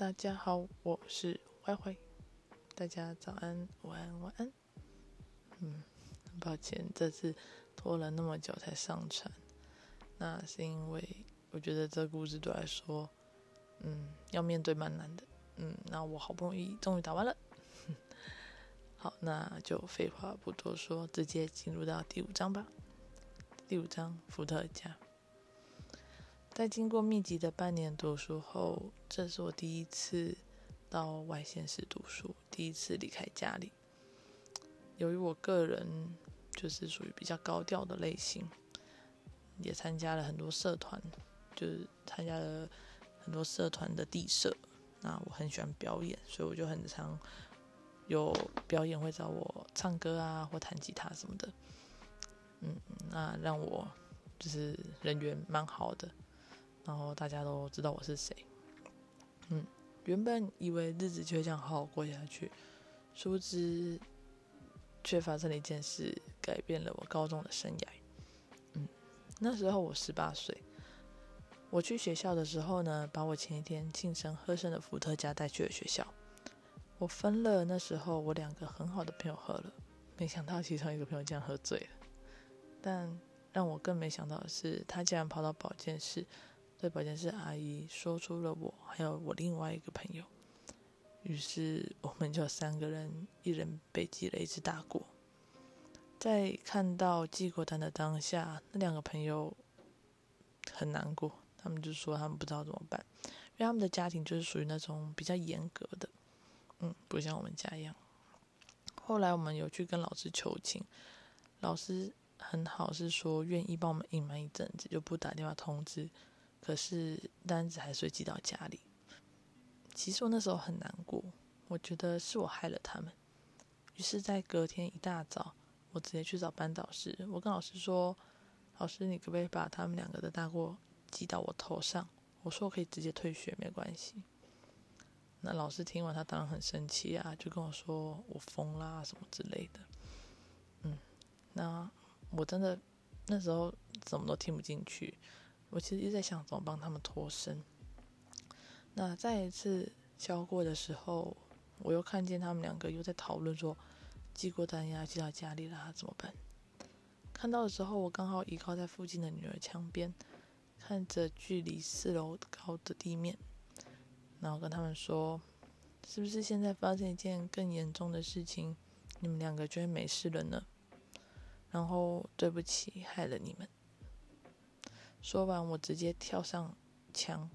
大家好，我是坏坏。大家早安、午安、晚安。嗯，很抱歉这次拖了那么久才上传，那是因为我觉得这故事对我来说，嗯，要面对蛮难的。嗯，那我好不容易终于打完了。好，那就废话不多说，直接进入到第五章吧。第五章，伏特加。在经过密集的半年读书后，这是我第一次到外县市读书，第一次离开家里。由于我个人就是属于比较高调的类型，也参加了很多社团，就是参加了很多社团的地社。那我很喜欢表演，所以我就很常有表演会找我唱歌啊，或弹吉他什么的。嗯，那让我就是人缘蛮好的。然后大家都知道我是谁，嗯，原本以为日子就会这样好好过下去，殊不知却发生了一件事，改变了我高中的生涯。嗯，那时候我十八岁，我去学校的时候呢，把我前一天庆生喝剩的伏特加带去了学校。我分了那时候我两个很好的朋友喝了，没想到其中一个朋友竟然喝醉了，但让我更没想到的是，他竟然跑到保健室。对保健室阿姨说出了我还有我另外一个朋友，于是我们就三个人，一人被记了一次大过。在看到记过单的当下，那两个朋友很难过，他们就说他们不知道怎么办，因为他们的家庭就是属于那种比较严格的，嗯，不像我们家一样。后来我们有去跟老师求情，老师很好，是说愿意帮我们隐瞒一阵子，就不打电话通知。可是单子还是会寄到家里。其实我那时候很难过，我觉得是我害了他们。于是，在隔天一大早，我直接去找班导师。我跟老师说：“老师，你可不可以把他们两个的大过记到我头上？”我说：“我可以直接退学，没关系。”那老师听完，他当然很生气啊，就跟我说：“我疯啦，什么之类的。”嗯，那我真的那时候怎么都听不进去。我其实一直在想怎么帮他们脱身。那再一次交过的时候，我又看见他们两个又在讨论说，寄过单呀，寄到家里了，怎么办？看到的时候，我刚好倚靠在附近的女儿墙边，看着距离四楼高的地面，然后跟他们说，是不是现在发生一件更严重的事情，你们两个就会没事了呢？然后对不起，害了你们。说完，我直接跳上墙，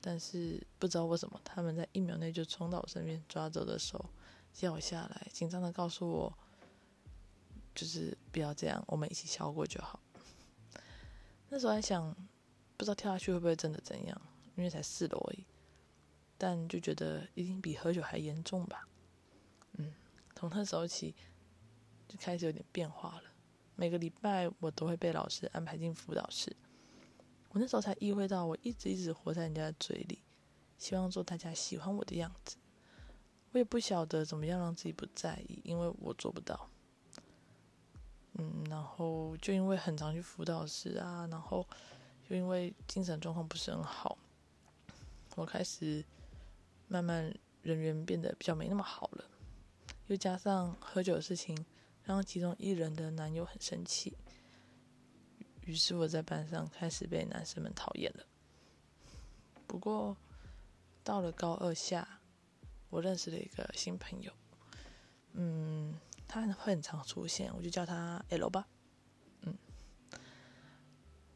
但是不知道为什么，他们在一秒内就冲到我身边，抓着我的手，叫我下来，紧张的告诉我，就是不要这样，我们一起笑过就好。那时候还想，不知道跳下去会不会真的怎样，因为才四楼而已，但就觉得一定比喝酒还严重吧。嗯，从那时候起，就开始有点变化了。每个礼拜我都会被老师安排进辅导室。我那时候才意会到，我一直一直活在人家的嘴里，希望做大家喜欢我的样子。我也不晓得怎么样让自己不在意，因为我做不到。嗯，然后就因为很常去辅导室啊，然后就因为精神状况不是很好，我开始慢慢人缘变得比较没那么好了。又加上喝酒的事情，让其中一人的男友很生气。于是我在班上开始被男生们讨厌了。不过到了高二下，我认识了一个新朋友，嗯，他会很常出现，我就叫他 L 吧。嗯，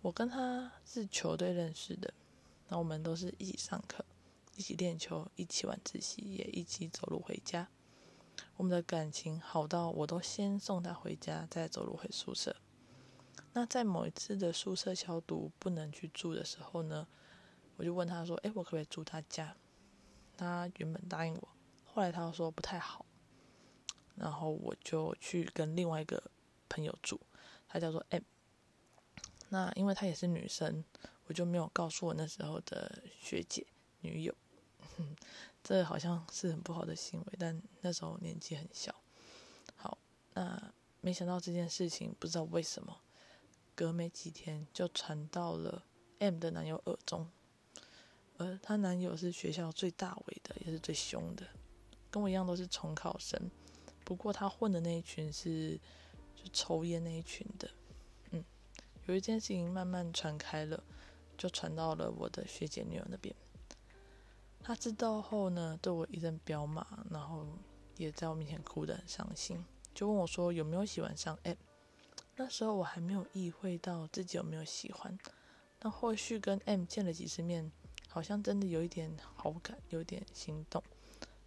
我跟他是球队认识的，那我们都是一起上课，一起练球，一起晚自习，也一起走路回家。我们的感情好到我都先送他回家，再走路回宿舍。那在某一次的宿舍消毒不能去住的时候呢，我就问他说：“诶，我可不可以住他家？”他原本答应我，后来他又说不太好，然后我就去跟另外一个朋友住，他叫做 M。那因为她也是女生，我就没有告诉我那时候的学姐女友，这好像是很不好的行为，但那时候年纪很小。好，那没想到这件事情不知道为什么。隔没几天就传到了 M 的男友耳中，而她男友是学校最大尾的，也是最凶的，跟我一样都是重考生。不过他混的那一群是就抽烟那一群的。嗯，有一件事情慢慢传开了，就传到了我的学姐女友那边。她知道后呢，对我一阵彪骂，然后也在我面前哭得很伤心，就问我说有没有喜欢上 M。那时候我还没有意会到自己有没有喜欢，但后续跟 M 见了几次面，好像真的有一点好感，有点心动，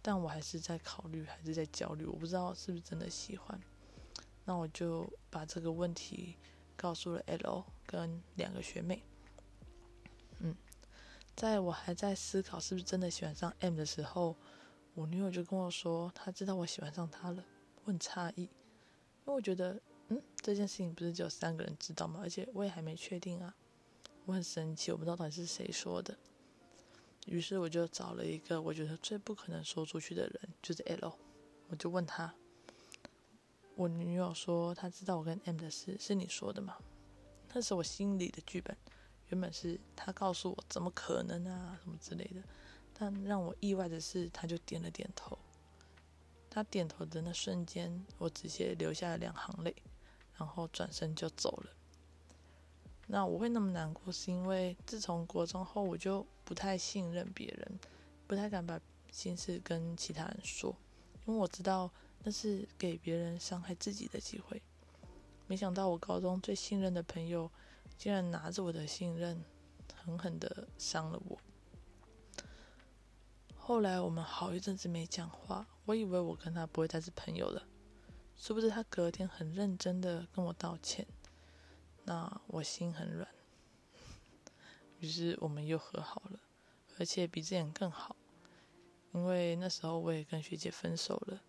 但我还是在考虑，还是在焦虑，我不知道是不是真的喜欢。那我就把这个问题告诉了 L 跟两个学妹。嗯，在我还在思考是不是真的喜欢上 M 的时候，我女友就跟我说，她知道我喜欢上他了。我很诧异，因为我觉得。嗯，这件事情不是只有三个人知道吗？而且我也还没确定啊，我很生气，我不知道到底是谁说的。于是我就找了一个我觉得最不可能说出去的人，就是 L。我就问他，我女友说她知道我跟 M 的事，是你说的吗？那是我心里的剧本，原本是他告诉我怎么可能啊，什么之类的。但让我意外的是，他就点了点头。他点头的那瞬间，我直接流下了两行泪。然后转身就走了。那我会那么难过，是因为自从国中后，我就不太信任别人，不太敢把心事跟其他人说，因为我知道那是给别人伤害自己的机会。没想到我高中最信任的朋友，竟然拿着我的信任，狠狠的伤了我。后来我们好一阵子没讲话，我以为我跟他不会再是朋友了。是不是他隔天很认真的跟我道歉？那我心很软，于是我们又和好了，而且比之前更好。因为那时候我也跟学姐分手了，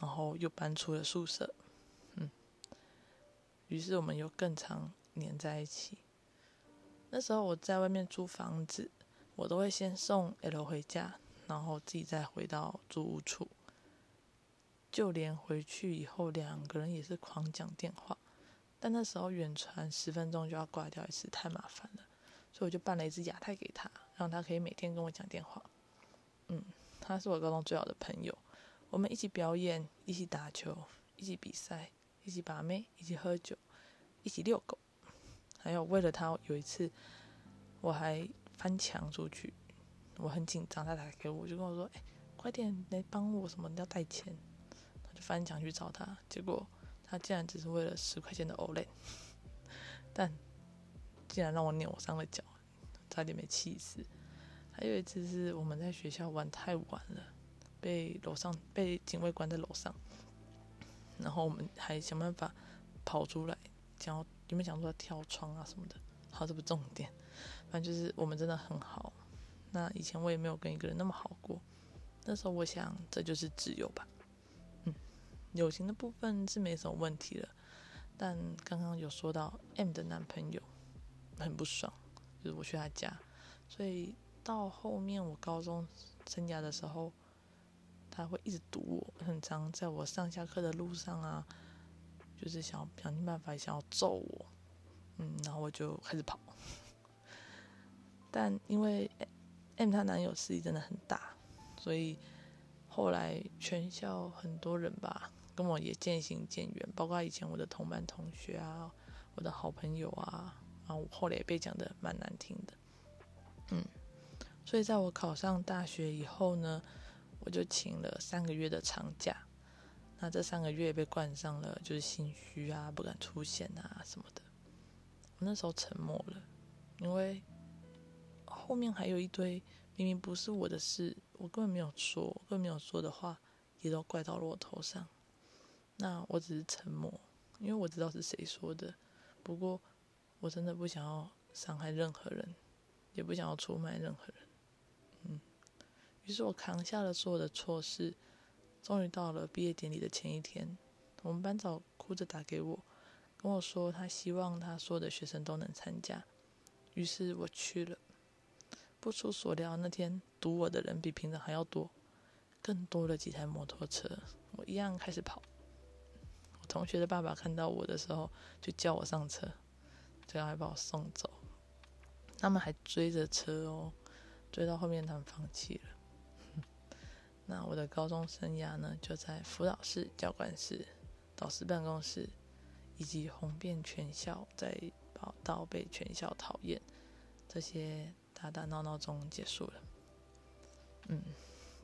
然后又搬出了宿舍，嗯，于是我们又更常黏在一起。那时候我在外面租房子，我都会先送 L 回家，然后自己再回到租屋处。就连回去以后，两个人也是狂讲电话，但那时候远传十分钟就要挂掉一次，太麻烦了，所以我就办了一支亚太给他，让他可以每天跟我讲电话。嗯，他是我高中最好的朋友，我们一起表演，一起打球，一起比赛，一起把妹，一起喝酒，一起遛狗，还有为了他有一次，我还翻墙出去，我很紧张，他打给我，就跟我说：“哎，快点来帮我，什么要带钱。”翻墙去找他，结果他竟然只是为了十块钱的 Olay，但竟然让我扭伤了脚，差点没气死。还有一次是我们在学校玩太晚了，被楼上被警卫关在楼上，然后我们还想办法跑出来，想要有没有想说要跳窗啊什么的？好，这不重点，反正就是我们真的很好。那以前我也没有跟一个人那么好过，那时候我想这就是挚友吧。友情的部分是没什么问题了，但刚刚有说到 M 的男朋友很不爽，就是我去他家，所以到后面我高中生涯的时候，他会一直堵我，很常在我上下课的路上啊，就是想想尽办法想要揍我，嗯，然后我就开始跑，但因为 M 她男友势力真的很大，所以后来全校很多人吧。跟我也渐行渐远，包括以前我的同班同学啊，我的好朋友啊，啊我后来也被讲的蛮难听的，嗯，所以在我考上大学以后呢，我就请了三个月的长假，那这三个月被冠上了就是心虚啊，不敢出现啊什么的，我那时候沉默了，因为后面还有一堆明明不是我的事，我根本没有说，我根本没有说的话，也都怪到了我头上。那我只是沉默，因为我知道是谁说的。不过，我真的不想要伤害任何人，也不想要出卖任何人。嗯，于是我扛下了所有的错事。终于到了毕业典礼的前一天，我们班长哭着打给我，跟我说他希望他所有的学生都能参加。于是我去了。不出所料，那天堵我的人比平常还要多，更多了几台摩托车。我一样开始跑。同学的爸爸看到我的时候，就叫我上车，最后还把我送走。他们还追着车哦，追到后面他们放弃了。那我的高中生涯呢，就在辅导室、教官室、导师办公室，以及红遍全校，在跑到被全校讨厌这些打打闹闹中结束了。嗯，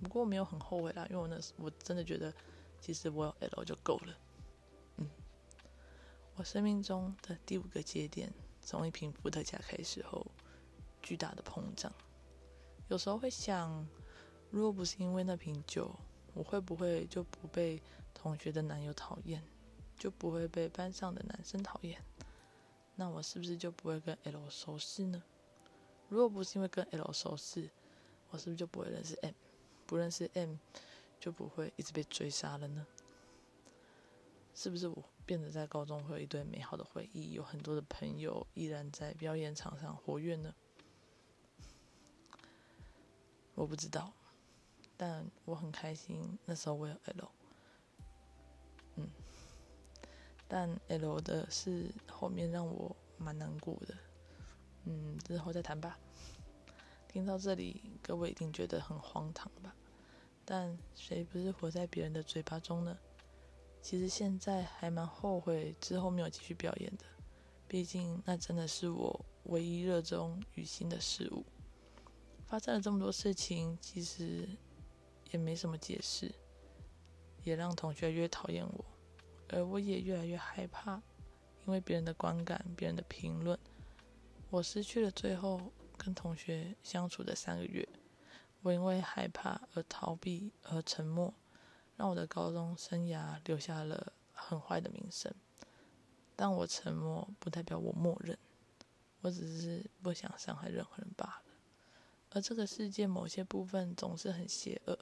不过没有很后悔啦，因为我那时我真的觉得，其实我有 L 就够了。生命中的第五个节点，从一瓶伏特加开始后，巨大的膨胀。有时候会想。如果不是因为那瓶酒，我会不会就不被同学的男友讨厌，就不会被班上的男生讨厌？那我是不是就不会跟 L 熟识呢？如果不是因为跟 L 熟识，我是不是就不会认识 M？不认识 M，就不会一直被追杀了呢？是不是我变得在高中会有一堆美好的回忆，有很多的朋友依然在表演场上活跃呢？我不知道。但我很开心，那时候我有 L，嗯，但 L 的是后面让我蛮难过的，嗯，之后再谈吧。听到这里，各位一定觉得很荒唐吧？但谁不是活在别人的嘴巴中呢？其实现在还蛮后悔之后没有继续表演的，毕竟那真的是我唯一热衷于心的事物。发生了这么多事情，其实。也没什么解释，也让同学越讨厌我，而我也越来越害怕，因为别人的观感、别人的评论，我失去了最后跟同学相处的三个月。我因为害怕而逃避而沉默，让我的高中生涯留下了很坏的名声。但我沉默不代表我默认，我只是不想伤害任何人罢了。而这个世界某些部分总是很邪恶。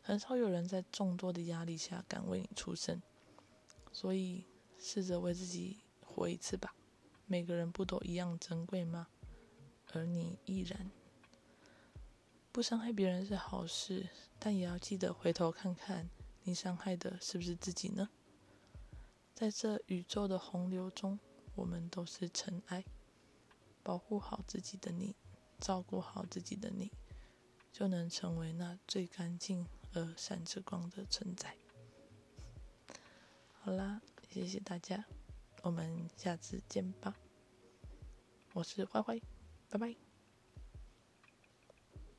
很少有人在众多的压力下敢为你出声，所以试着为自己活一次吧。每个人不都一样珍贵吗？而你依然不伤害别人是好事，但也要记得回头看看，你伤害的是不是自己呢？在这宇宙的洪流中，我们都是尘埃。保护好自己的你，照顾好自己的你，就能成为那最干净。而闪着光的存在。好啦，谢谢大家，我们下次见吧。我是坏坏，拜拜。